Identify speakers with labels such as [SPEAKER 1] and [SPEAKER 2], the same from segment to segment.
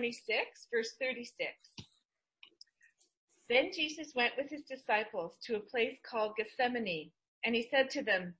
[SPEAKER 1] 26, verse 36. Then Jesus went with his disciples to a place called Gethsemane, and he said to them,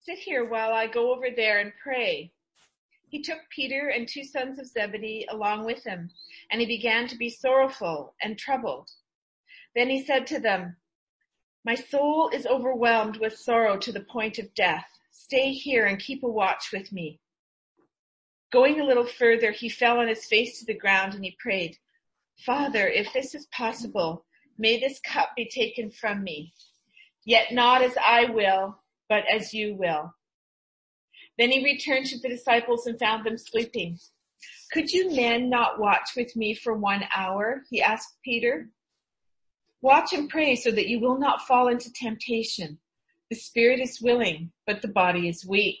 [SPEAKER 1] Sit here while I go over there and pray. He took Peter and two sons of Zebedee along with him, and he began to be sorrowful and troubled. Then he said to them, My soul is overwhelmed with sorrow to the point of death. Stay here and keep a watch with me. Going a little further, he fell on his face to the ground and he prayed, Father, if this is possible, may this cup be taken from me. Yet not as I will, but as you will. Then he returned to the disciples and found them sleeping. Could you men not watch with me for one hour? He asked Peter. Watch and pray so that you will not fall into temptation. The spirit is willing, but the body is weak.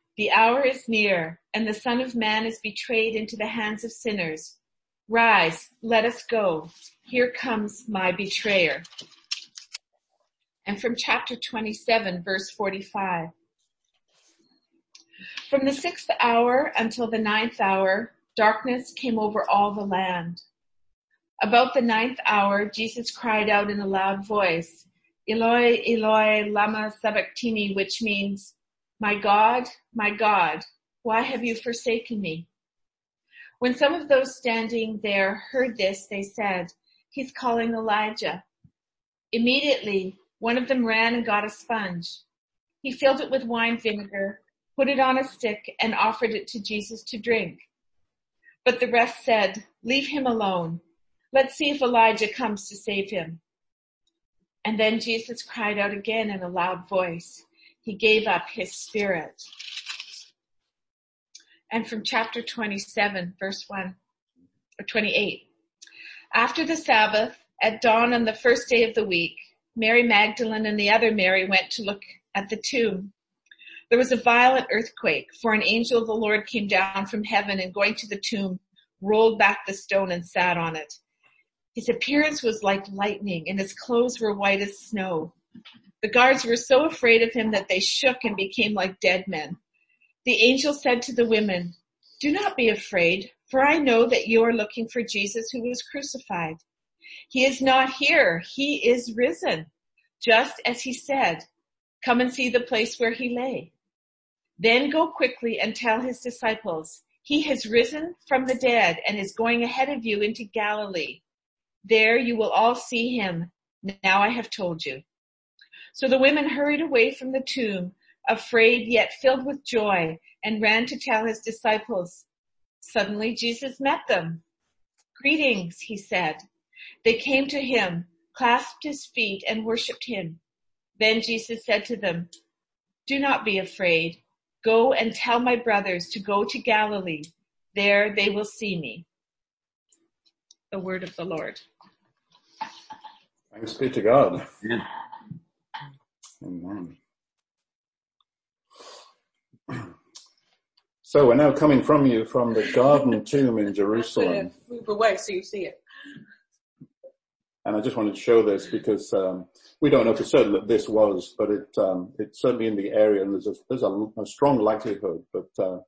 [SPEAKER 1] the hour is near and the son of man is betrayed into the hands of sinners. Rise, let us go. Here comes my betrayer. And from chapter 27 verse 45. From the sixth hour until the ninth hour, darkness came over all the land. About the ninth hour, Jesus cried out in a loud voice, Eloi, Eloi, lama sabachthani, which means, my God, my God, why have you forsaken me? When some of those standing there heard this, they said, he's calling Elijah. Immediately, one of them ran and got a sponge. He filled it with wine vinegar, put it on a stick, and offered it to Jesus to drink. But the rest said, leave him alone. Let's see if Elijah comes to save him. And then Jesus cried out again in a loud voice. He gave up his spirit. And from chapter 27, verse 1 or 28. After the Sabbath, at dawn on the first day of the week, Mary Magdalene and the other Mary went to look at the tomb. There was a violent earthquake, for an angel of the Lord came down from heaven and going to the tomb, rolled back the stone and sat on it. His appearance was like lightning and his clothes were white as snow. The guards were so afraid of him that they shook and became like dead men. The angel said to the women, do not be afraid, for I know that you are looking for Jesus who was crucified. He is not here. He is risen, just as he said. Come and see the place where he lay. Then go quickly and tell his disciples, he has risen from the dead and is going ahead of you into Galilee. There you will all see him. Now I have told you. So the women hurried away from the tomb, afraid yet filled with joy, and ran to tell his disciples. Suddenly Jesus met them. Greetings, he said. They came to him, clasped his feet, and worshipped him. Then Jesus said to them, Do not be afraid. Go and tell my brothers to go to Galilee. There they will see me. The word of the Lord.
[SPEAKER 2] Thanks be to God. Yeah. Amen. So we're now coming from you from the garden tomb in Jerusalem.
[SPEAKER 3] Move away so you see it.
[SPEAKER 2] And I just wanted to show this because um, we don't know for certain that this was, but it um, it's certainly in the area, and there's a, there's a, a strong likelihood. But uh,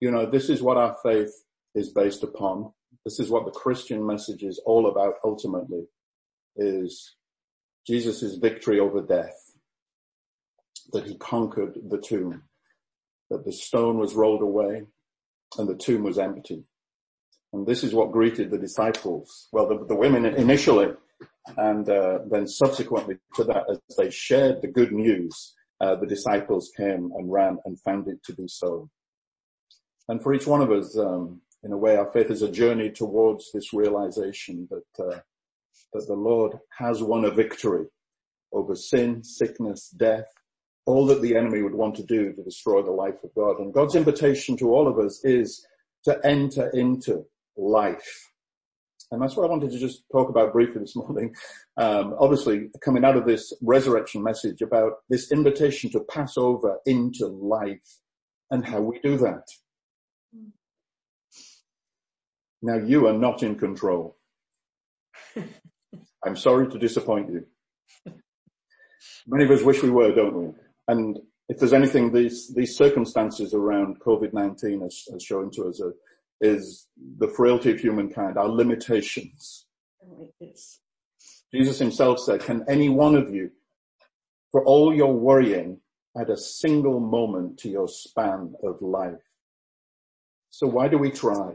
[SPEAKER 2] you know, this is what our faith is based upon. This is what the Christian message is all about. Ultimately, is Jesus' victory over death, that he conquered the tomb that the stone was rolled away and the tomb was empty. And this is what greeted the disciples. Well, the, the women initially, and uh, then subsequently to that, as they shared the good news, uh, the disciples came and ran and found it to be so. And for each one of us, um, in a way, our faith is a journey towards this realization that uh, that the Lord has won a victory over sin, sickness, death, all that the enemy would want to do to destroy the life of God. And God's invitation to all of us is to enter into life. And that's what I wanted to just talk about briefly this morning. Um, obviously, coming out of this resurrection message about this invitation to pass over into life and how we do that. Now you are not in control. I'm sorry to disappoint you. Many of us wish we were, don't we? And if there's anything these, these circumstances around COVID-19 has, has shown to us are, is the frailty of humankind, our limitations. Jesus himself said, can any one of you, for all your worrying, add a single moment to your span of life? So why do we try?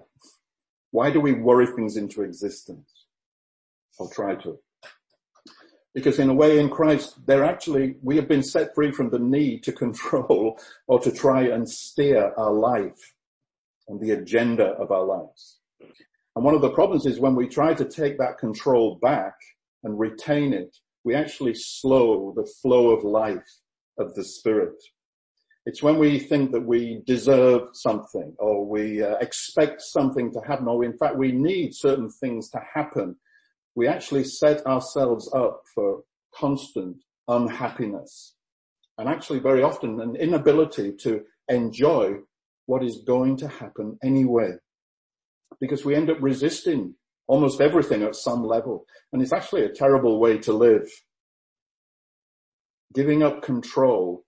[SPEAKER 2] Why do we worry things into existence? I'll try to. Because in a way in Christ, they're actually, we have been set free from the need to control or to try and steer our life and the agenda of our lives. And one of the problems is when we try to take that control back and retain it, we actually slow the flow of life of the spirit. It's when we think that we deserve something or we uh, expect something to happen or in fact we need certain things to happen. We actually set ourselves up for constant unhappiness and actually very often an inability to enjoy what is going to happen anyway. Because we end up resisting almost everything at some level. And it's actually a terrible way to live. Giving up control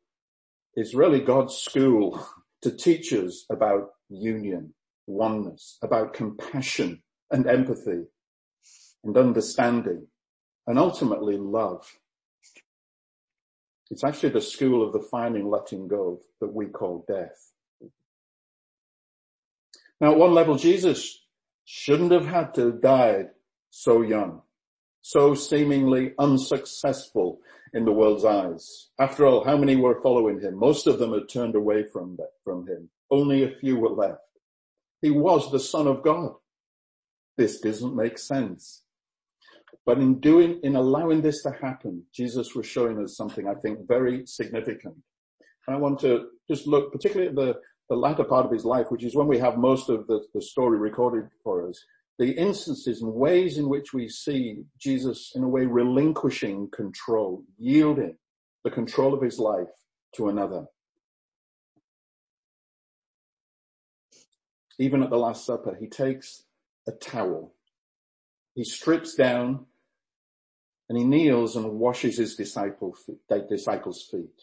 [SPEAKER 2] is really God's school to teach us about union, oneness, about compassion and empathy and understanding and ultimately love. It's actually the school of the finding letting go that we call death. Now at one level, Jesus shouldn't have had to have died so young, so seemingly unsuccessful in the world's eyes. After all, how many were following him? Most of them had turned away from, from him. Only a few were left. He was the son of God. This doesn't make sense. But in doing, in allowing this to happen, Jesus was showing us something I think very significant. I want to just look particularly at the, the latter part of his life, which is when we have most of the, the story recorded for us the instances and ways in which we see Jesus in a way relinquishing control, yielding the control of his life to another. Even at the Last Supper, he takes a towel. He strips down and he kneels and washes his disciples' feet.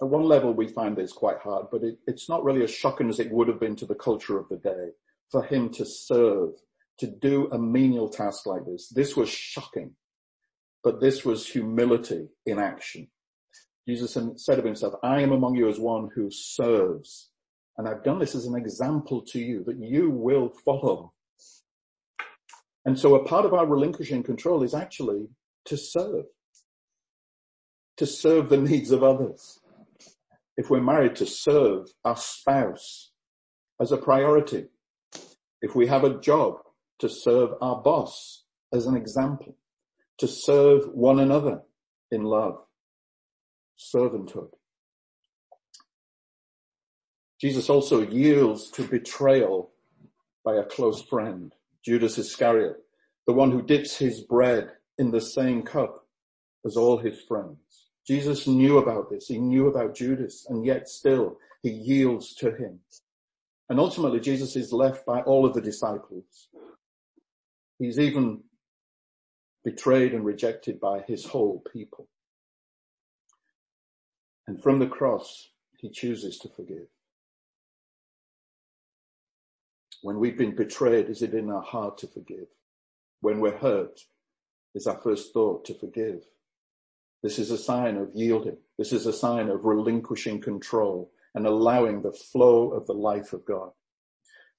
[SPEAKER 2] At one level, we find this quite hard, but it, it's not really as shocking as it would have been to the culture of the day for him to serve, to do a menial task like this. This was shocking, but this was humility in action. Jesus said of himself, I am among you as one who serves. And I've done this as an example to you that you will follow. And so a part of our relinquishing control is actually to serve, to serve the needs of others. If we're married to serve our spouse as a priority, if we have a job to serve our boss as an example, to serve one another in love, servanthood. Jesus also yields to betrayal by a close friend, Judas Iscariot, the one who dips his bread in the same cup as all his friends. Jesus knew about this. He knew about Judas and yet still he yields to him. And ultimately Jesus is left by all of the disciples. He's even betrayed and rejected by his whole people. And from the cross, he chooses to forgive. When we've been betrayed, is it in our heart to forgive? When we're hurt, is our first thought to forgive? This is a sign of yielding. This is a sign of relinquishing control and allowing the flow of the life of God.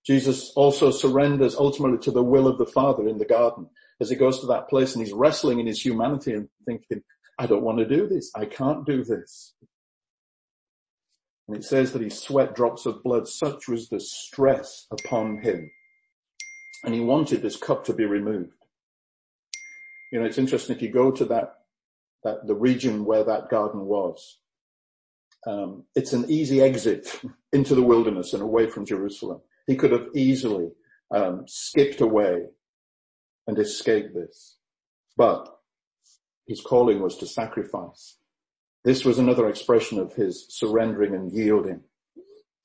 [SPEAKER 2] Jesus also surrenders ultimately to the will of the Father in the garden as he goes to that place and he's wrestling in his humanity and thinking, I don't want to do this. I can't do this. And it says that he sweat drops of blood. Such was the stress upon him. And he wanted this cup to be removed. You know, it's interesting if you go to that, that, the region where that garden was, um, it's an easy exit into the wilderness and away from Jerusalem. He could have easily um, skipped away and escaped this. But his calling was to sacrifice. This was another expression of his surrendering and yielding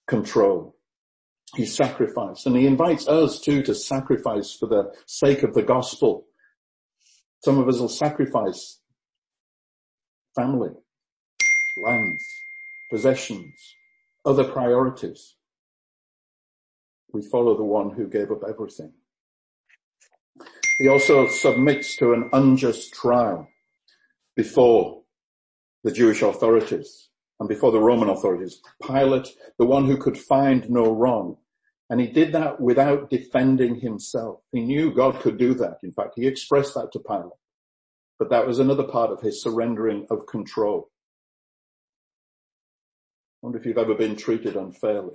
[SPEAKER 2] control. He sacrificed and he invites us too to sacrifice for the sake of the gospel. Some of us will sacrifice family, lands, possessions, other priorities. We follow the one who gave up everything. He also submits to an unjust trial before the Jewish authorities and before the Roman authorities. Pilate, the one who could find no wrong. And he did that without defending himself. He knew God could do that. In fact, he expressed that to Pilate. But that was another part of his surrendering of control. I wonder if you've ever been treated unfairly,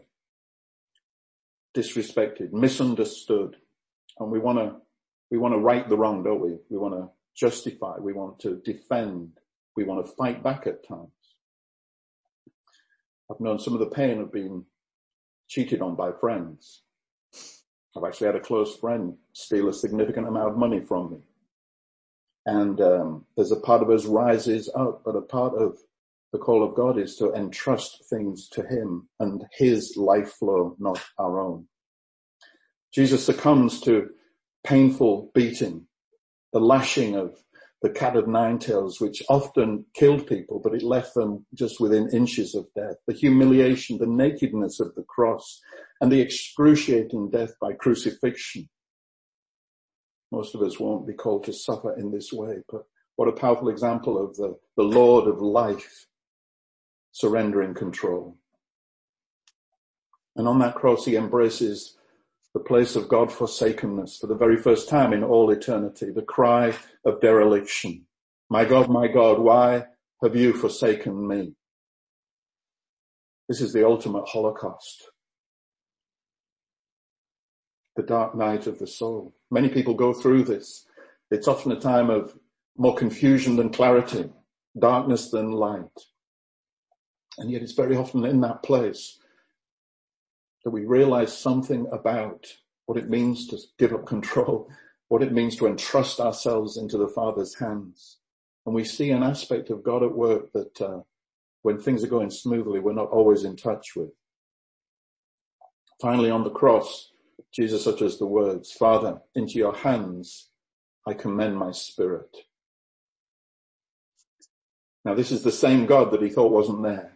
[SPEAKER 2] disrespected, misunderstood. And we want to, we want to right the wrong, don't we? We want to justify. We want to defend. We want to fight back at times. I've known some of the pain of being cheated on by friends. I've actually had a close friend steal a significant amount of money from me. And um, there's a part of us rises up, but a part of the call of God is to entrust things to Him and His life flow, not our own. Jesus succumbs to painful beating, the lashing of the cat of nine tails, which often killed people, but it left them just within inches of death. The humiliation, the nakedness of the cross, and the excruciating death by crucifixion. Most of us won't be called to suffer in this way, but what a powerful example of the, the Lord of life surrendering control. And on that cross, he embraces the place of God forsakenness for the very first time in all eternity, the cry of dereliction. My God, my God, why have you forsaken me? This is the ultimate Holocaust. The dark night of the soul. Many people go through this. It's often a time of more confusion than clarity, darkness than light. And yet it's very often in that place that we realize something about what it means to give up control, what it means to entrust ourselves into the Father's hands. And we see an aspect of God at work that uh, when things are going smoothly, we're not always in touch with. Finally, on the cross, Jesus utters the words, Father, into your hands I commend my spirit. Now this is the same God that he thought wasn't there.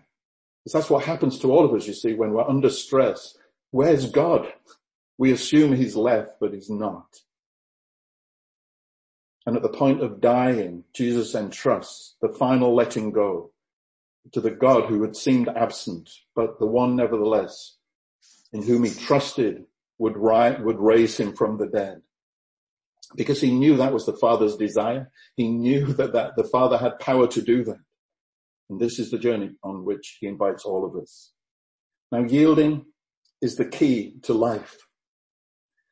[SPEAKER 2] That's what happens to all of us, you see, when we're under stress. Where's God? We assume he's left, but he's not. And at the point of dying, Jesus entrusts the final letting go to the God who had seemed absent, but the one nevertheless in whom he trusted would, ri- would raise him from the dead. Because he knew that was the Father's desire. He knew that, that the Father had power to do that. And this is the journey on which he invites all of us. Now yielding is the key to life.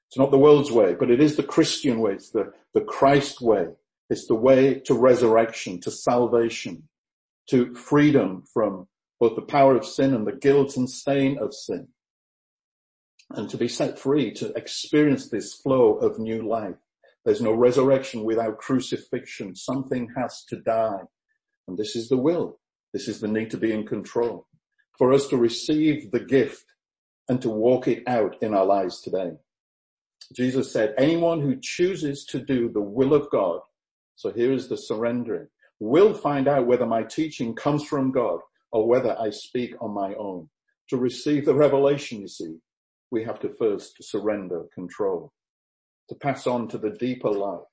[SPEAKER 2] It's not the world's way, but it is the Christian way. It's the, the Christ way. It's the way to resurrection, to salvation, to freedom from both the power of sin and the guilt and stain of sin. And to be set free, to experience this flow of new life. There's no resurrection without crucifixion. Something has to die. And this is the will. This is the need to be in control. For us to receive the gift and to walk it out in our lives today. Jesus said, anyone who chooses to do the will of God, so here is the surrendering, will find out whether my teaching comes from God or whether I speak on my own. To receive the revelation, you see, we have to first surrender control, to pass on to the deeper life,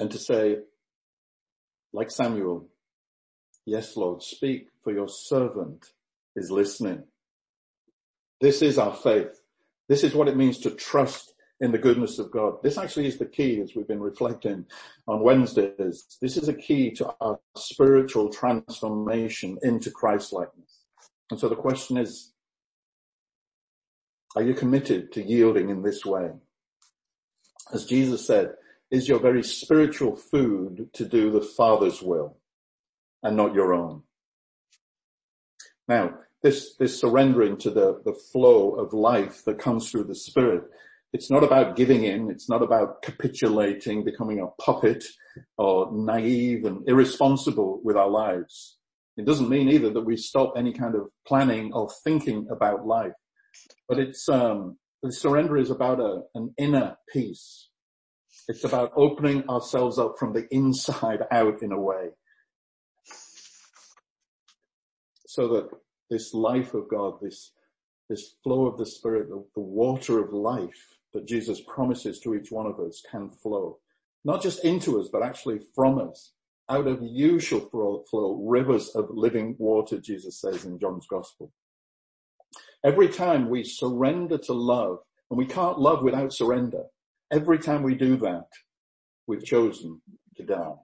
[SPEAKER 2] and to say, like Samuel, yes, Lord, speak for your servant is listening. This is our faith. This is what it means to trust in the goodness of God. This actually is the key as we've been reflecting on Wednesdays. This is a key to our spiritual transformation into Christ-likeness. And so the question is, are you committed to yielding in this way? As Jesus said, is your very spiritual food to do the Father's will and not your own. Now, this, this surrendering to the, the flow of life that comes through the Spirit. It's not about giving in. It's not about capitulating, becoming a puppet or naive and irresponsible with our lives. It doesn't mean either that we stop any kind of planning or thinking about life, but it's, um, the surrender is about a, an inner peace. It's about opening ourselves up from the inside out in a way. So that this life of God, this, this flow of the Spirit, the, the water of life that Jesus promises to each one of us can flow. Not just into us, but actually from us. Out of you shall flow, flow rivers of living water, Jesus says in John's Gospel. Every time we surrender to love, and we can't love without surrender, every time we do that, we've chosen to die.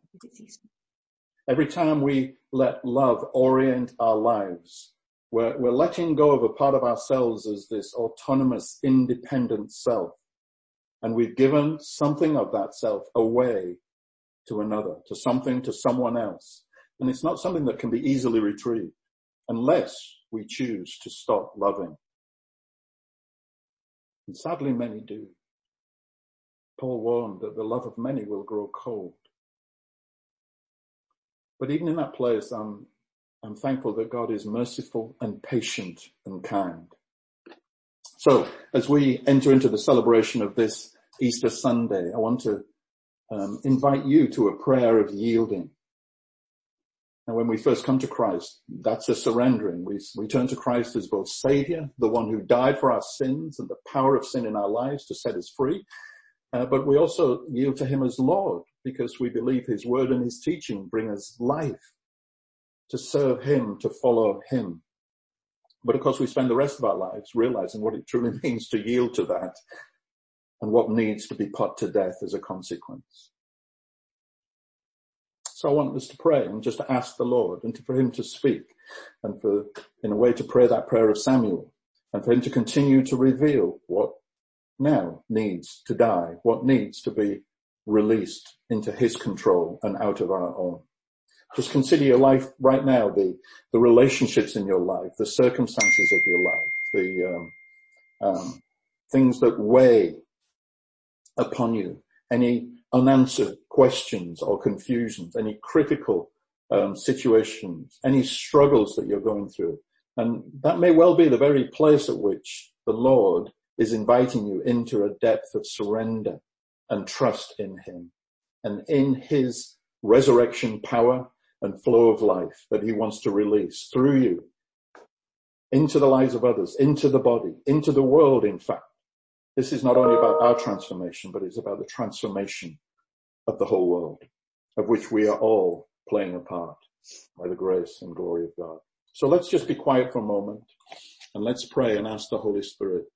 [SPEAKER 2] Every time we let love orient our lives, we're, we're letting go of a part of ourselves as this autonomous, independent self. And we've given something of that self away to another, to something, to someone else. And it's not something that can be easily retrieved unless we choose to stop loving. And sadly many do. Paul warned that the love of many will grow cold. But even in that place, I'm I'm thankful that God is merciful and patient and kind. So as we enter into the celebration of this Easter Sunday, I want to um, invite you to a prayer of yielding. And when we first come to Christ, that's a surrendering. We, we turn to Christ as both Savior, the one who died for our sins and the power of sin in our lives to set us free. Uh, but we also yield to Him as Lord because we believe His word and His teaching bring us life to serve him, to follow him. But of course we spend the rest of our lives realizing what it truly means to yield to that and what needs to be put to death as a consequence. So I want us to pray and just to ask the Lord and to, for him to speak and for, in a way to pray that prayer of Samuel and for him to continue to reveal what now needs to die, what needs to be released into his control and out of our own. Just consider your life right now, the, the relationships in your life, the circumstances of your life, the um, um, things that weigh upon you, any unanswered questions or confusions, any critical um, situations, any struggles that you're going through. And that may well be the very place at which the Lord is inviting you into a depth of surrender and trust in Him and in His resurrection power and flow of life that he wants to release through you into the lives of others, into the body, into the world, in fact. This is not only about our transformation, but it's about the transformation of the whole world, of which we are all playing a part by the grace and glory of God. So let's just be quiet for a moment and let's pray and ask the Holy Spirit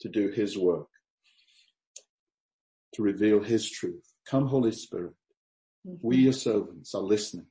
[SPEAKER 2] to do his work, to reveal his truth. Come Holy Spirit. Mm-hmm. We, your servants, are listening.